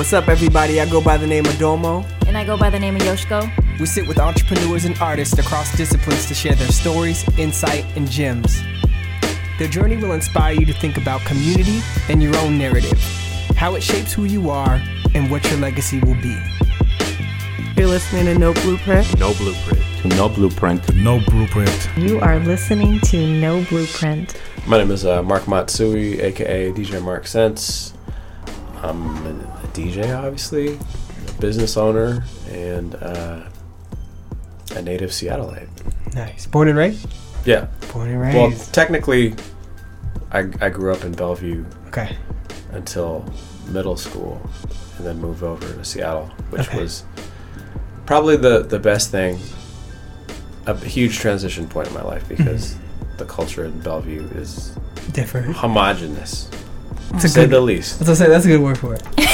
What's up, everybody? I go by the name of Domo. And I go by the name of Yoshiko. We sit with entrepreneurs and artists across disciplines to share their stories, insight, and gems. Their journey will inspire you to think about community and your own narrative, how it shapes who you are, and what your legacy will be. You're listening to No Blueprint. No blueprint. To no blueprint. No blueprint. You are listening to No Blueprint. My name is uh, Mark Matsui, aka DJ Mark Sense. I'm a, DJ, obviously, a business owner, and uh, a native Seattleite. Nice. Born and raised? Yeah. Born and raised. Well, technically, I, I grew up in Bellevue okay. until middle school, and then moved over to Seattle, which Okay. was probably the the best thing. A huge transition point in my life because the culture in Bellevue is Different. homogenous, It's to say good. the least. That's what I say. That's a good word for it.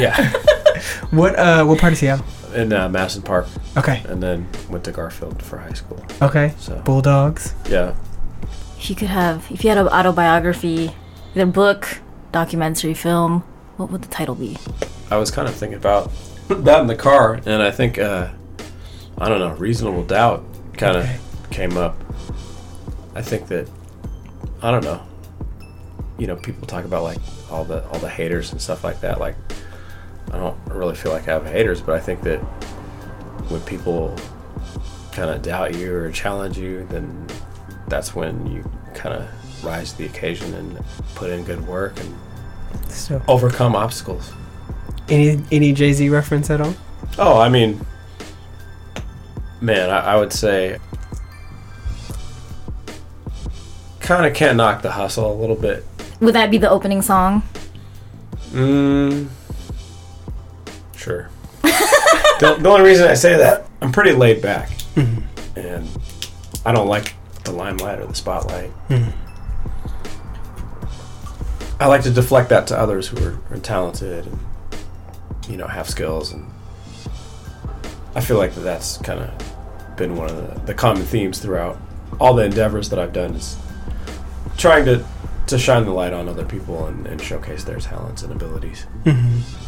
Yeah, What uh? What part of Seattle? in uh, Madison Park, Okay. and then went to Garfield for high school. Okay. So Bulldogs. yeah, If you could have, if you had an autobiography, either book, documentary, film, what would the title be? I was kind of thinking about that in the car, and I think uh, I don't know, reasonable doubt kind of Okay. came up. I think that I don't know. You know, people talk about like all the all the haters and stuff like that. Like, I don't really feel like I have haters, but I think that when people kind of doubt you or challenge you, then that's when you kind of rise to the occasion and put in good work and So, overcome obstacles. any any Jay Z reference at all? Oh, I mean, man, I, I would say kind of can't knock the hustle a little bit. Would that be the opening song? Mm, sure. the, the only reason I say that, I'm pretty laid back, and I don't like the limelight or the spotlight. I like to deflect that to others who are, are talented and you know have skills, and I feel like that that's kind of been one of the, the common themes throughout all the endeavors that I've done is trying to to shine the light on other people and, and showcase their talents and abilities.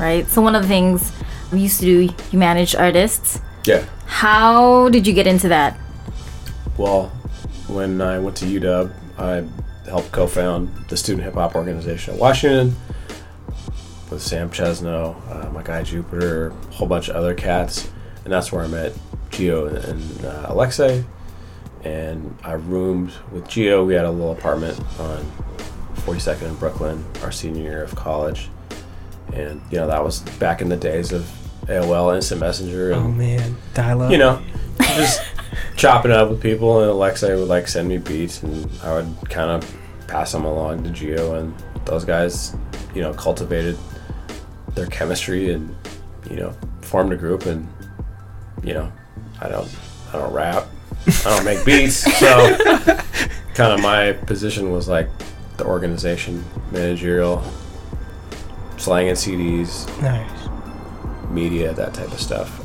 Right? So, one of the things we used to do, you manage artists. Yeah. How did you get into that? Well, when I went to UW, I helped co-found the student hip hop organization at Washington with Sam Chesno, uh, my guy Jupiter, a whole bunch of other cats, and that's where I met Geo and uh, Alexei. And I roomed with Geo. We had a little apartment on 42nd in Brooklyn, our senior year of college, and you know that was back in the days of AOL Instant Messenger and Oh man, dial up. you know, just chopping up with people. And Alexei would like send me beats, and I would kind of pass them along to Geo, and those guys, you know, cultivated their chemistry and you know formed a group. And you know, I don't, I don't rap, I don't make beats, so kind of my position was like the organization, managerial, slanging CDs, Nice. media, that type of stuff.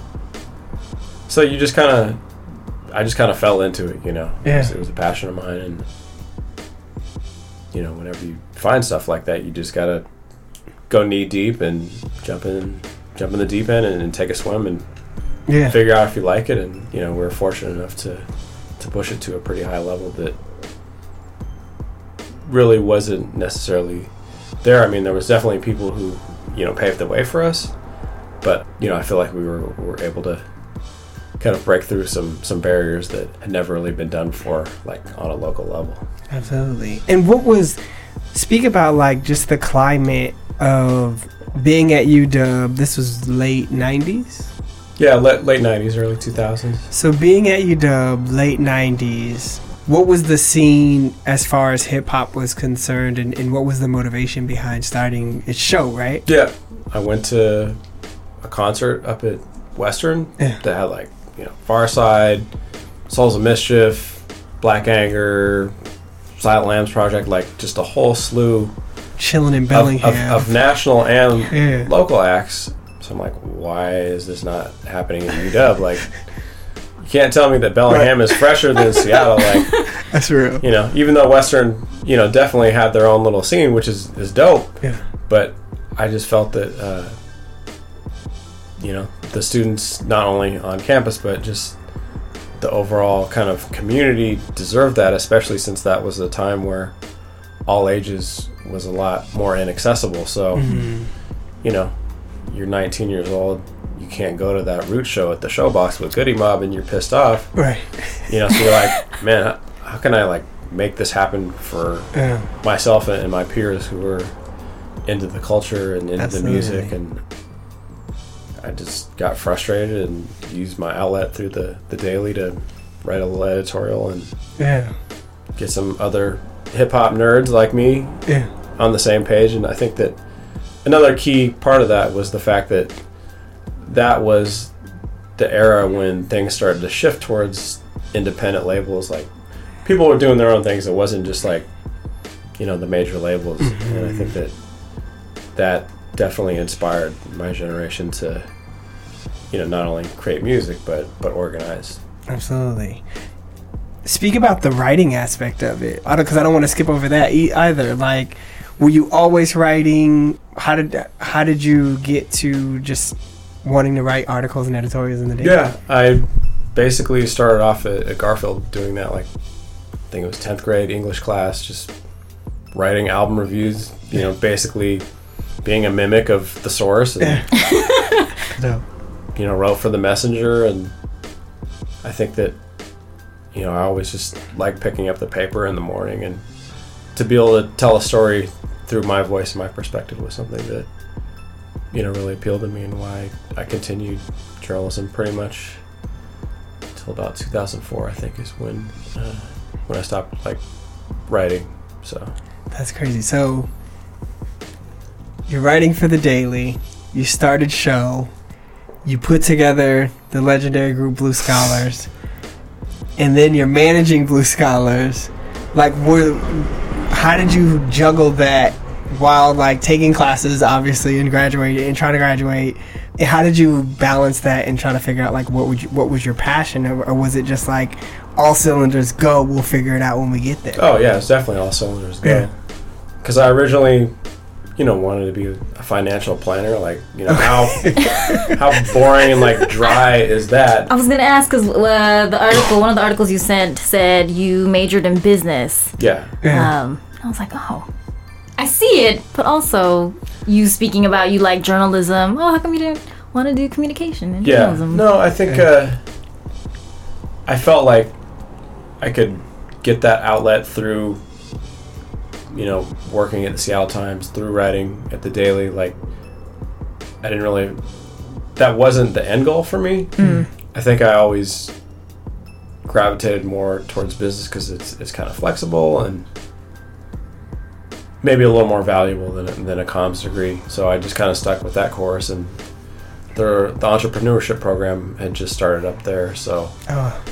So you just kind of, I just kind of fell into it, you know. It, was, Yeah. it was a passion of mine, and you know, whenever you find stuff like that, you just gotta go knee deep and jump in, jump in the deep end, and, and take a swim and Yeah. figure out if you like it. And you know, we're fortunate enough to to push it to a pretty high level that really wasn't necessarily there. I mean, there was definitely people who you know paved the way for us, but you know, I feel like we were were able to kind of break through some some barriers that had never really been done before, like on a local level. Absolutely. And what was speak about like just the climate of being at UW. This was late '90s. Yeah, late late nineties, early two thousands. So being at UW late '90s, what was the scene as far as hip hop was concerned, and, and what was the motivation behind starting its show? Right. Yeah, I went to a concert up at Western Yeah. that had like you know Pharcyde, Souls of Mischief, Black Anger, Silent Lambs Project, like just a whole slew Chilling in of, Bellingham. of, of national and Yeah. local acts. So I'm like, why is this not happening in UW? Like, can't tell me that Bellingham is fresher than Seattle. Like, That's real. you know, even though Western, you know, definitely had their own little scene, which is is dope Yeah. but I just felt that uh, you know the students not only on campus but just the overall kind of community deserved that, especially since that was a time where all ages was a lot more inaccessible. So, you know, you're 19 years old, you can't go to that root show at the showbox with Goodie Mob, and you're pissed off. Right. You know, so you're like, man, how, how can I like make this happen for Yeah. myself and, my peers who were into the culture and into Absolutely. the music and I just got frustrated and used my outlet through the, the daily to write a little editorial and Yeah. get some other hip hop nerds like me Yeah. on the same page and I think that another key part of that was the fact that that was the era when things started to shift towards independent labels like people were doing their own things it wasn't just like you know the major labels mm-hmm. and I think that that definitely inspired my generation to you know not only create music but but organize Absolutely. Speak about the writing aspect of it, I don't because I don't want to skip over that e- either. Like, were you always writing? How did how did you get to just wanting to write articles and editorials in the day? Yeah, I basically started off at, at Garfield doing that. Like, I think it was tenth grade English class, just writing album reviews. You know, basically being a mimic of the source, and So, you know, wrote for the messenger. And I think that you know, I always just like picking up the paper in the morning and to be able to tell a story through my voice and my perspective was something that you know really appealed to me and why I continued journalism pretty much until about 2004 I think is when uh, when I stopped like writing so That's crazy. So you're writing for the Daily. You started show. You put together the legendary group Blue Scholars, and then you're managing Blue Scholars. Like, were, how did you juggle that while like taking classes, obviously, and graduating and trying to graduate? How did you balance that and try to figure out like what would you, what was your passion, or, or was it just like all cylinders go? We'll figure it out when we get there. oh yeah it's definitely all cylinders Yeah. go because I originally you know wanted to be a financial planner like you know how how boring and like dry is that I was gonna ask because uh, the article, one of the articles you sent said you majored in business. yeah Yeah. Um, I was like, oh, I see it, but also you speaking about you like journalism. Oh, how come you didn't want to do communication and Yeah. journalism? No, I think uh, I felt like I could get that outlet through, you know, working at the Seattle Times, through writing at the Daily. Like, I didn't really. That wasn't the end goal for me. I think I always gravitated more towards business because it's it's kind of flexible and maybe a little more valuable than a, than a comms degree. So I just kind of stuck with that course and the the entrepreneurship program had just started up there, so Oh.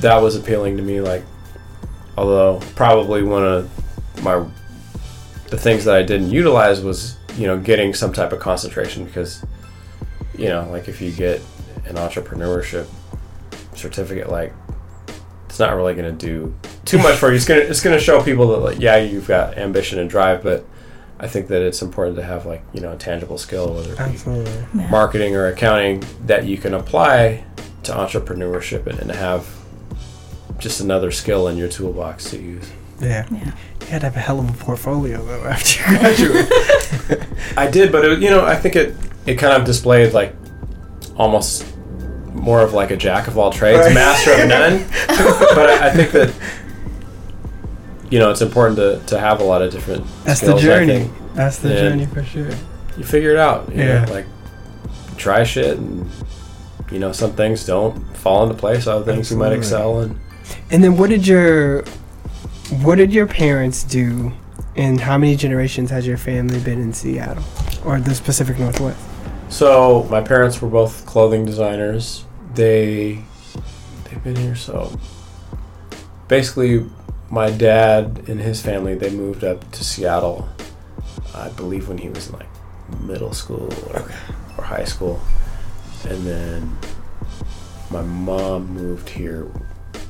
that was appealing to me. Like, although probably one of my the things that I didn't utilize was you know getting some type of concentration because you know like if you get an entrepreneurship certificate like it's not really going to do too much for you it's going to it's going to show people that like yeah you've got ambition and drive but I think that it's important to have like you know a tangible skill whether it be Absolutely. marketing or accounting that you can apply to entrepreneurship and, and have just another skill in your toolbox to use. Yeah. Yeah. You had to have a hell of a portfolio though after you graduated. I did, but it, you know, I think it it kind of displayed like almost more of like a jack of all trades, Right. master of none. but I, I think that you know it's important to, to have a lot of different. That's the skills, I journey. That's the Yeah. journey for sure. You figure it out. You Yeah. Know, like try shit, and you know some things don't fall into place. Other things you might excel in. And then what did your what did your parents do and how many generations has your family been in Seattle or the Pacific Northwest? So my parents were both clothing designers. They they've been here so basically my dad and his family they moved up to Seattle I believe when he was in like middle school or, or high school. And then my mom moved here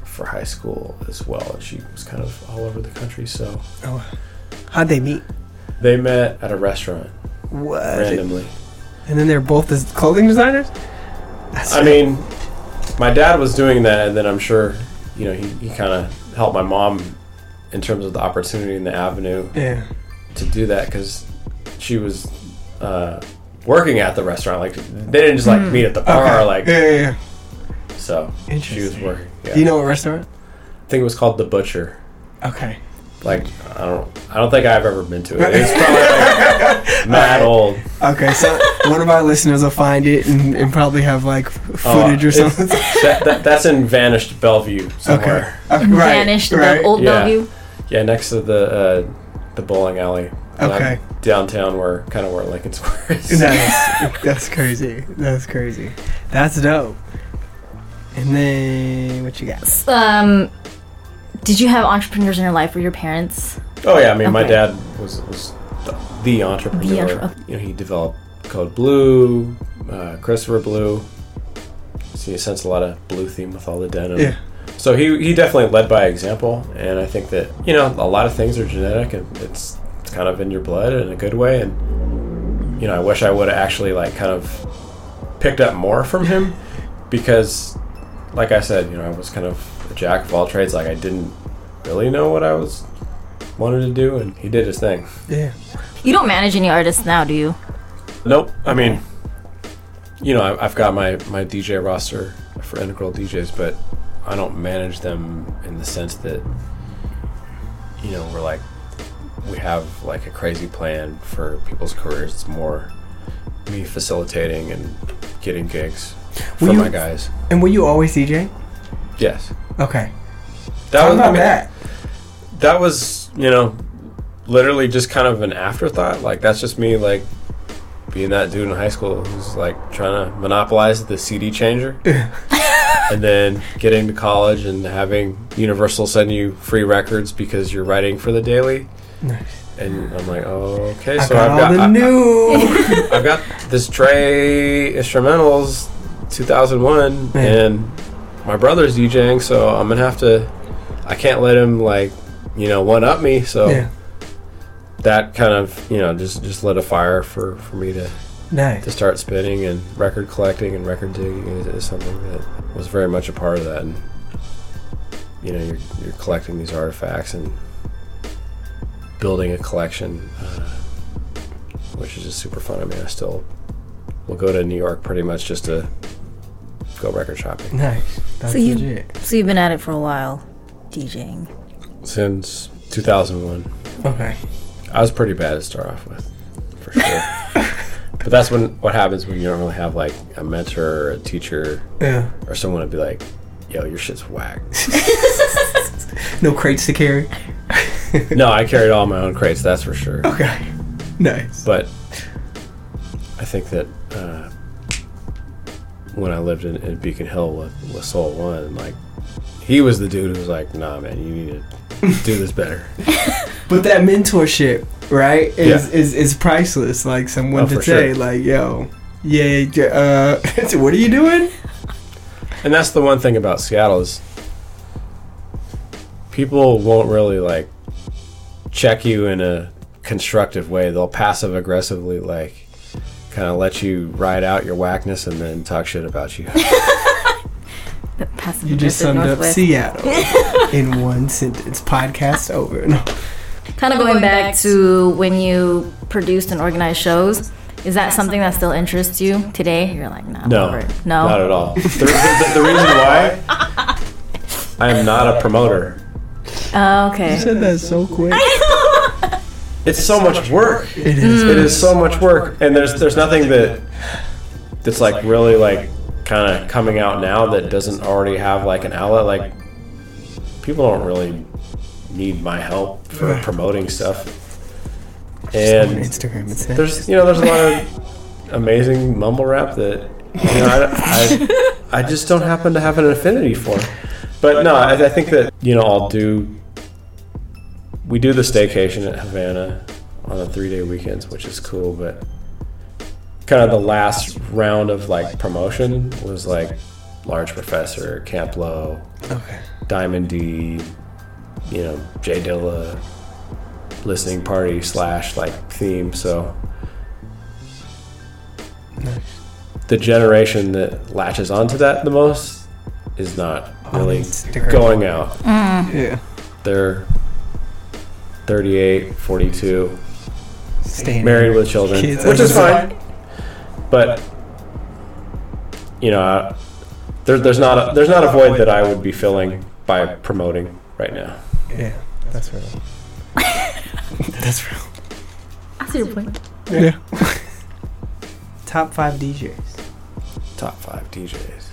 for high school as well and she was kind of all over the country so Oh, how'd they meet? they met at a restaurant What? randomly. And then they're both as clothing designers. That's I mean, my dad was doing that, and then I'm sure, you know, he, he kind of helped my mom in terms of the opportunity and the avenue yeah. to do that because she was uh, working at the restaurant. Like they didn't just like meet at the bar. Okay. Like yeah, yeah, yeah. so, she was working. Yeah. Do you know what restaurant? I think it was called the Butcher. Okay. Like I don't, I don't think I've ever been to it. It's probably like mad old. Okay, so one of our listeners will find it and, and probably have like f- footage or Oh, something. That, that, that's in Vanished Bellevue somewhere. okay. Right. Vanished right. the old Yeah. Bellevue. Yeah, next to the uh, the bowling alley. Okay. Uh, downtown, where kind of where Lincoln Square is. Nice. That's crazy. That's crazy. That's dope. And then what you got? Um, did you have entrepreneurs in your life? Were your parents? Oh yeah, I mean, my dad was was the, the entrepreneur. The entre- you know, he developed Code Blue, uh, Christopher Blue. So you sense a lot of blue theme with all the denim. Yeah. So he he definitely led by example, and I think that you know a lot of things are genetic, and it's it's kind of in your blood in a good way. And you know, I wish I would have actually like kind of picked up more from him, because, like I said, you know, I was kind of a jack of all trades. Like I didn't really know what I was wanted to do, and he did his thing. Yeah. You don't manage any artists now, do you? Nope. I mean, you know, I- I've got my my DJ roster for Integral DJs, but I don't manage them in the sense that you know we're like we have like a crazy plan for people's careers. It's more me facilitating and getting gigs Were for you- my guys. And were you always DJ? Yes, Okay. that Talk was I about mean, that. that was you know literally just kind of an afterthought like that's just me like being that dude in high school who's like trying to monopolize the cd changer and then getting to college and having universal send you free records because you're writing for the daily Nice. and i'm like oh okay I so got i've got the I, new. have got this Dre instrumentals 2001 Yeah. and my brother's DJing so I'm gonna have to I can't let him like you know one up me so yeah. That kind of you know just just lit a fire for for me to Nice. to start spinning and record collecting and record digging is, is something that was very much a part of that and you know you're, you're collecting these artifacts and building a collection uh, which is just super fun i mean i still will go to new york pretty much just to go record shopping Nice. That's So you- legit. So you've been at it for a while, DJing. since 2001 Okay. I was pretty bad to start off with for sure but that's when what happens when you don't really have like a mentor or a teacher Yeah. or someone to be like, "Yo, your shit's whack." No crates to carry. no, I carried all my own crates, that's for sure. Okay. Nice. But I think that uh, when I lived in, in Beacon Hill with, with Soul One, like he was the dude who was like, "Nah, man, you need to do this better." But that mentorship, right, is Yeah. is, is priceless. Like someone Oh, to say, sure. like, yo, yeah, uh, what are you doing? And that's the one thing about Seattle is people won't really like check you in a constructive way. They'll passive aggressively like kind of let you ride out your whackness and then talk shit about you. You just aggressive summed up Seattle in one sentence. Podcast over. No. Kind of going back to when you produced and organized shows. Is that something that still interests you today? You're like, nah, No, no, not at all. The, the, the reason why I am not a promoter. Oh, okay. You said that so quick. It's so much work. It is. It is so much work, and there's there's nothing that that's like really like kind of coming out now that doesn't already have like an outlet. Like people don't really need my help for promoting stuff, and Instagram. There's you know there's a lot of amazing mumble rap that you know I, I, I just don't happen to have an affinity for. But no, I, I think that you know I'll do. We do the staycation at Havana on the three day weekends, which is cool. But kind of the last round of like promotion was like Large Professor, Camp Lo, Okay. Diamond D, you know, J Dilla, listening party slash like theme. So the generation that latches onto that the most is not oh, really going out. Mm. Yeah. They're 38, 42, Staying married with children, Kids which is fine. But you know, I- there, there's not a, there's not a void that I would be filling by promoting right now. Yeah, that's real. that's real. I see your point. Yeah. Top five DJs. Top five DJs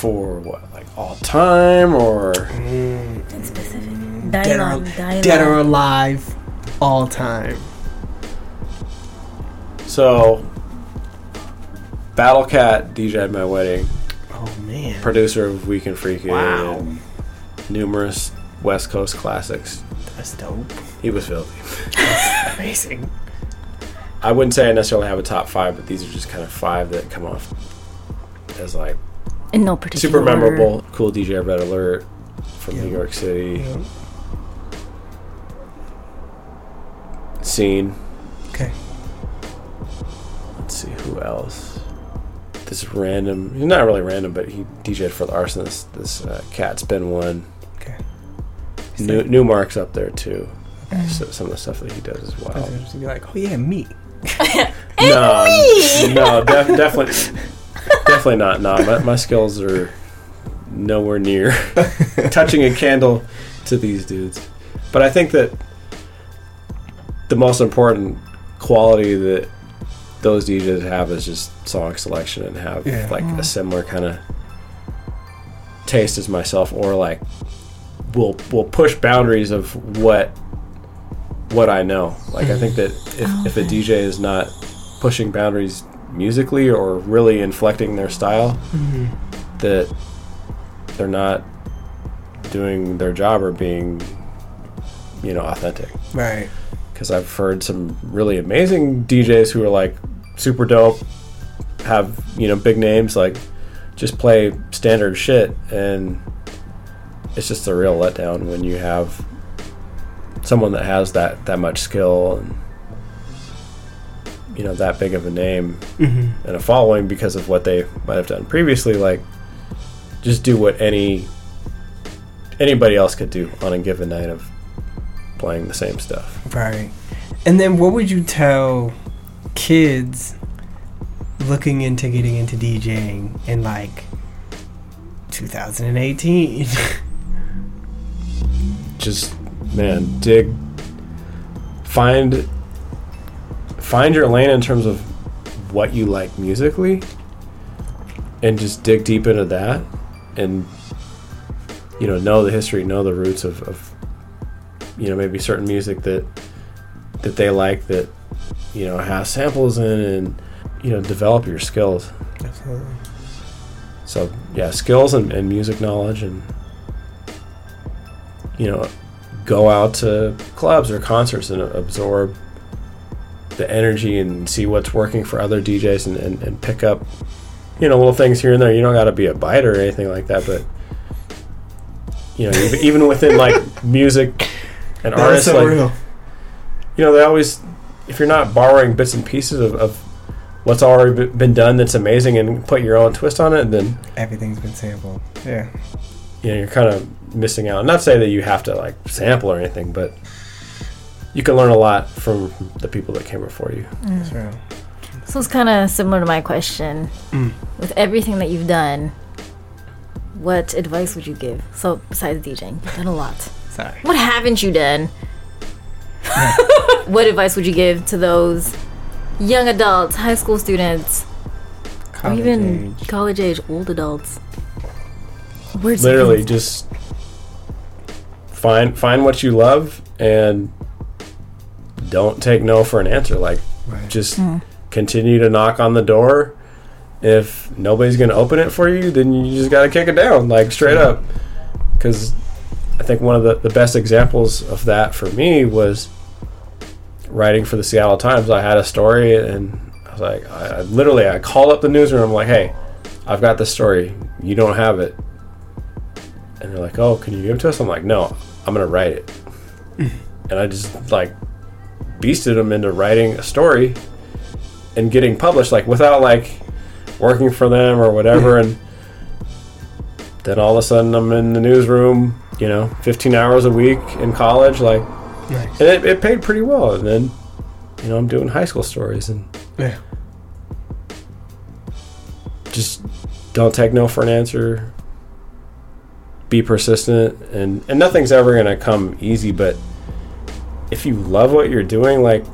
for what, like all time or mm. Die Dead or, long, dead or alive, all time. so. Battle Cat DJ at my wedding, Oh man. producer of Week and Freakin', Wow. and numerous West Coast classics. That's dope. He was filthy. Amazing. I wouldn't say I necessarily have a top five, but these are just kind of five that come off as like In no particular super order. memorable. Cool DJ Red Alert from Yeah. New York City. Yeah. Scene. Okay. Let's see who else. This random. Not really random, but he DJed for the Arsonist. This uh, Cat's been one. Okay. New, new marks up there too. So, some of the stuff that he does as well. was be like, oh yeah, me. no, no, def- definitely, definitely not. No, my, my skills are nowhere near touching a candle to these dudes. But I think that the most important quality that those DJs have is just song selection and have Yeah. like a mm-hmm. similar kind of taste as myself, or like will will push boundaries of what what I know. Like I think that if, mm. if a DJ is not pushing boundaries musically or really inflecting their style, mm-hmm. that they're not doing their job or being, you know, authentic. Right. Because I've heard some really amazing DJs who are like super dope, have you know big names, like just play standard shit, and it's just a real letdown when you have someone that has that that much skill and you know that big of a name Mm-hmm. and a following because of what they might have done previously like just do what any anybody else could do on a given night of playing the same stuff Right. And then what would you tell kids looking into getting into DJing in like 2018? just man dig find find your lane in terms of what you like musically and just dig deep into that and you know know the history know the roots of, of you know maybe certain music that that they like that you know have samples in and you know develop your skills Absolutely. so yeah, skills and, and music knowledge, and you know, go out to clubs or concerts and absorb the energy and see what's working for other DJs and, and, and pick up you know little things here and there. You don't got to be a biter or anything like that, but you know, even, even within like music and artists, so like real. you know, they always if you're not borrowing bits and pieces of, of what's already been done that's amazing and put your own twist on it, then Everything's been sampled. Yeah. you know you're kind of missing out. Not to say that you have to like sample or anything, but you can learn a lot from the people that came before you. That's real. So it's kind of similar to my question. Mm. With everything that you've done, what advice would you give? So besides DJing, you've done a lot. Sorry. What haven't you done? what advice would you give to those young adults, high school students, or even age. college age old adults? Words Literally, just find find what you love and don't take no for an answer. Like Right. just hmm. continue to knock on the door. If nobody's going to open it for you, then you just got to kick it down, like straight up. Because I think one of the, the best examples of that for me was writing for the Seattle Times. I had a story, and I was like, I, I literally, I called up the newsroom. I'm like, hey, I've got this story. You don't have it. And they're like, oh, can you give it to us? I'm like, no, I'm going to write it. and I just like beasted them into writing a story and getting published like without like working for them or whatever and then all of a sudden I'm in the newsroom, you know, 15 hours a week in college like Nice. and it, it paid pretty well and then you know, I'm doing high school stories and Yeah. just don't take no for an answer. Be persistent and and nothing's ever going to come easy, but if you love what you're doing, like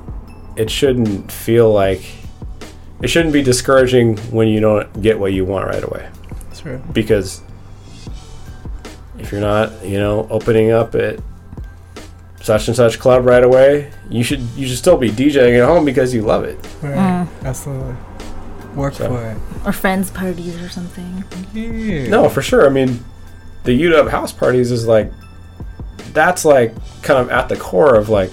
it shouldn't feel like it shouldn't be discouraging when you don't get what you want right away That's right. because if you're not, you know, opening up at such and such club right away, you should you should still be DJing at home because you love it. Right. Mm. Absolutely. Work So- for it. Or friends parties or something. Yeah. No, for sure. I mean, the UW house parties is like that's like kind of at the core of like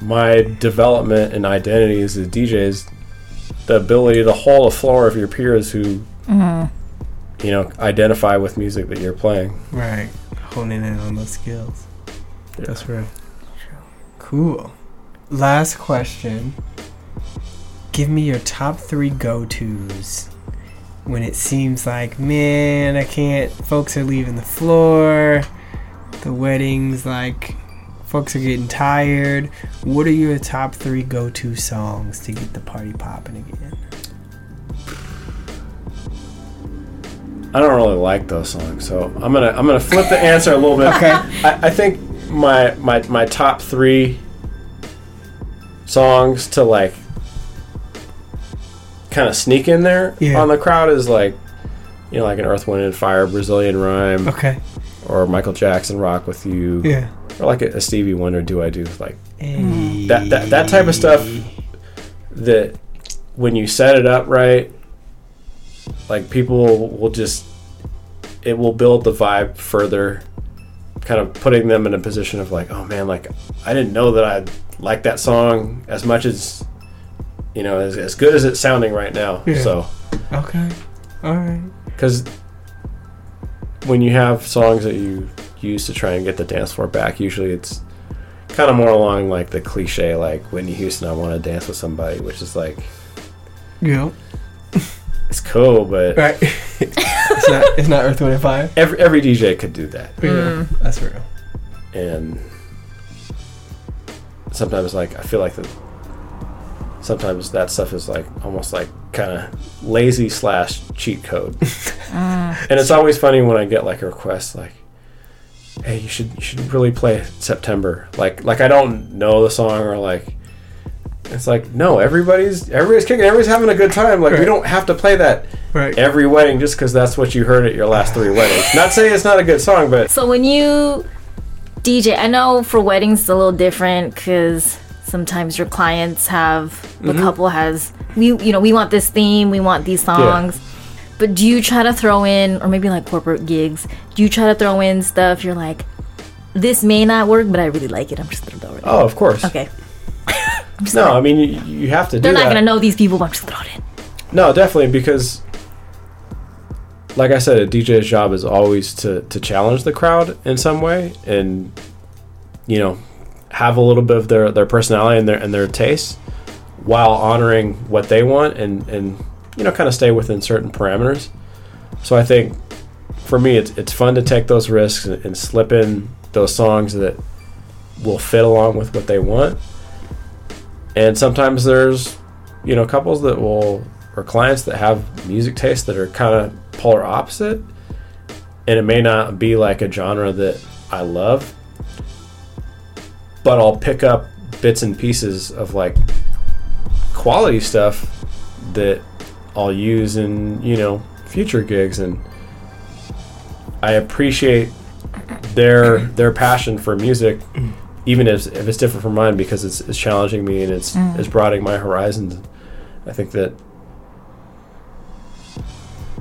my development and identity as a DJ is the ability to hold a floor of your peers who mm-hmm. you know identify with music that you're playing. Right. Honing in on those skills. Yeah. That's right. Cool. Last question. Give me your top three go tos when it seems like, man, I can't. Folks are leaving the floor. The wedding's like, folks are getting tired. What are your top three go to songs to get the party popping again? I don't really like those songs, so I'm gonna I'm gonna flip the answer a little bit. Okay. I, I think my my my top three songs to like kind of sneak in there Yeah. on the crowd is like you know like an Earth Wind and Fire Brazilian Rhyme Okay. or Michael Jackson Rock with You Yeah. or like a, a Stevie Wonder Do I Do like Hey. that, that that type of stuff that when you set it up right like people will just it will build the vibe further kind of putting them in a position of like oh man like i didn't know that i like that song as much as you know as, as good as it's sounding right now Yeah. so Okay. All right. because when you have songs that you use to try and get the dance floor back usually it's kind of more along like the cliche like whitney houston i want to dance with somebody which is like Yeah. it's cool but Right. it's not. It's not Earth, Wind, and Fire. every, every dj could do that Yeah. Mm. That's real. and sometimes like i feel like the sometimes that stuff is like almost like kind of lazy slash cheat code mm. and it's always funny when i get like a request like hey you should you should really play september like like i don't know the song or like it's like no everybody's everybody's kicking everybody's having a good time like we don't have to play that Right. every wedding just because that's what you heard at your last three weddings not saying it's not a good song but So when you DJ, I know for weddings it's a little different because sometimes your clients have the Mm-hmm. couple has we you know we want this theme, we want these songs. But do you try to throw in, or maybe like corporate gigs? Do you try to throw in stuff? You're like, this may not work, but I really like it. I'm just gonna throw it. in. oh of course Okay, No, I mean you, you have to they're not that. gonna know these people, but I'm just gonna throw it. No, definitely because, like I said, a DJ's job is always to to challenge the crowd in some way, and you know, have a little bit of their their personality and their and their taste, while honoring what they want and and you know, kind of stay within certain parameters. So I think for me, it's it's fun to take those risks and, and slip in those songs that will fit along with what they want. And sometimes there's you know couples that will or clients that have music tastes that are kind of polar opposite. And it may not be like a genre that I love but I'll pick up bits and pieces of like quality stuff that I'll use in you know future gigs. And I appreciate their their passion for music even if, if it's different from mine because it's, it's challenging me and it's it's broadening my horizons I think that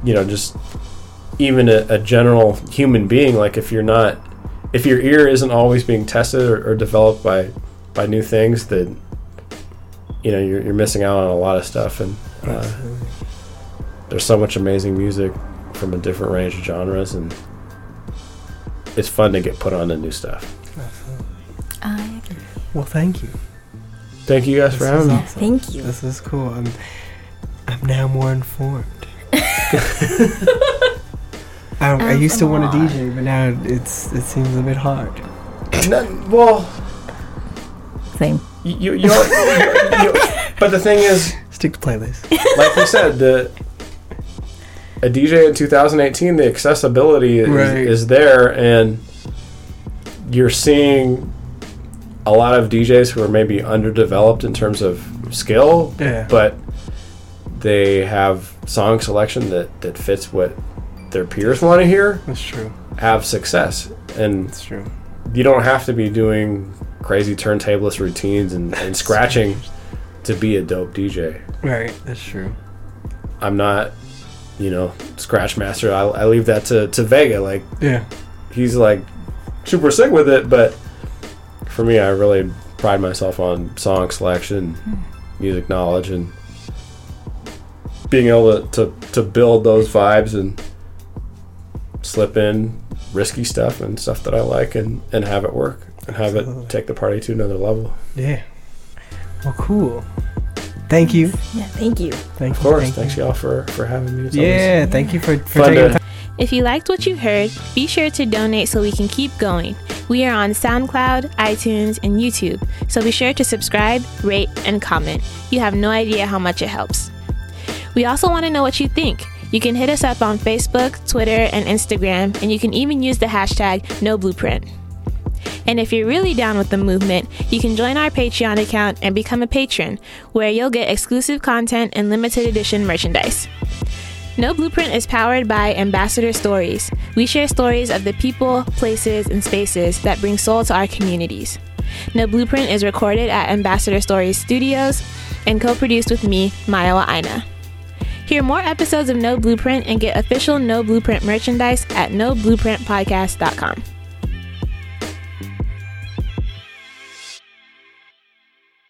you know just even a, a general human being like if you're not if your ear isn't always being tested or, or developed by by new things that you know you're, you're missing out on a lot of stuff. And uh, there's so much amazing music from a different range of genres and it's fun to get put on to new stuff I Well, thank you. Thank you guys for having me. awesome. Thank you. This is cool. I'm I'm now more informed. I, I Oh, used to want to. DJ, but now it's it seems a bit hard. No, well, Same. you, you, you, you, but the thing is, Stick to playlist. like we said, the a DJ in 2018, the accessibility is, Right. is there, and you're seeing a lot of DJs who are maybe underdeveloped in terms of skill, Yeah. but they have song selection that that fits what their peers want to hear. That's true. Have success, and That's true. you don't have to be doing crazy turntablist routines and, and scratching to be a dope DJ. Right. That's true. I'm not, you know, scratch master. I, I leave that to, to Vega. Like Yeah. he's like super sick with it, but for me, I really pride myself on song selection, music knowledge, and being able to, to, to build those vibes and slip in risky stuff and stuff that I like and, and have it work and have Absolutely. it take the party to another level. Yeah. Well, cool. Thank you. Yeah, thank you. Thank Of course. Thank Thanks you. y'all for, for having me. It's Yeah. Thank you for, for fun taking to- the time. If you liked what you heard, be sure to donate so we can keep going. We are on SoundCloud, iTunes, and YouTube, so be sure to subscribe, rate, and comment. You have no idea how much it helps. We also want to know what you think. You can hit us up on Facebook, Twitter, and Instagram, and you can even use the hashtag NoBlueprint. And if you're really down with the movement, you can join our Patreon account and become a patron, where you'll get exclusive content and limited edition merchandise. No Blueprint is powered by Ambassador Stories. We share stories of the people, places, and spaces that bring soul to our communities. No Blueprint is recorded at Ambassador Stories Studios and co produced with me, Maya Aina. Hear more episodes of No Blueprint and get official No Blueprint merchandise at noblueprintpodcast.com.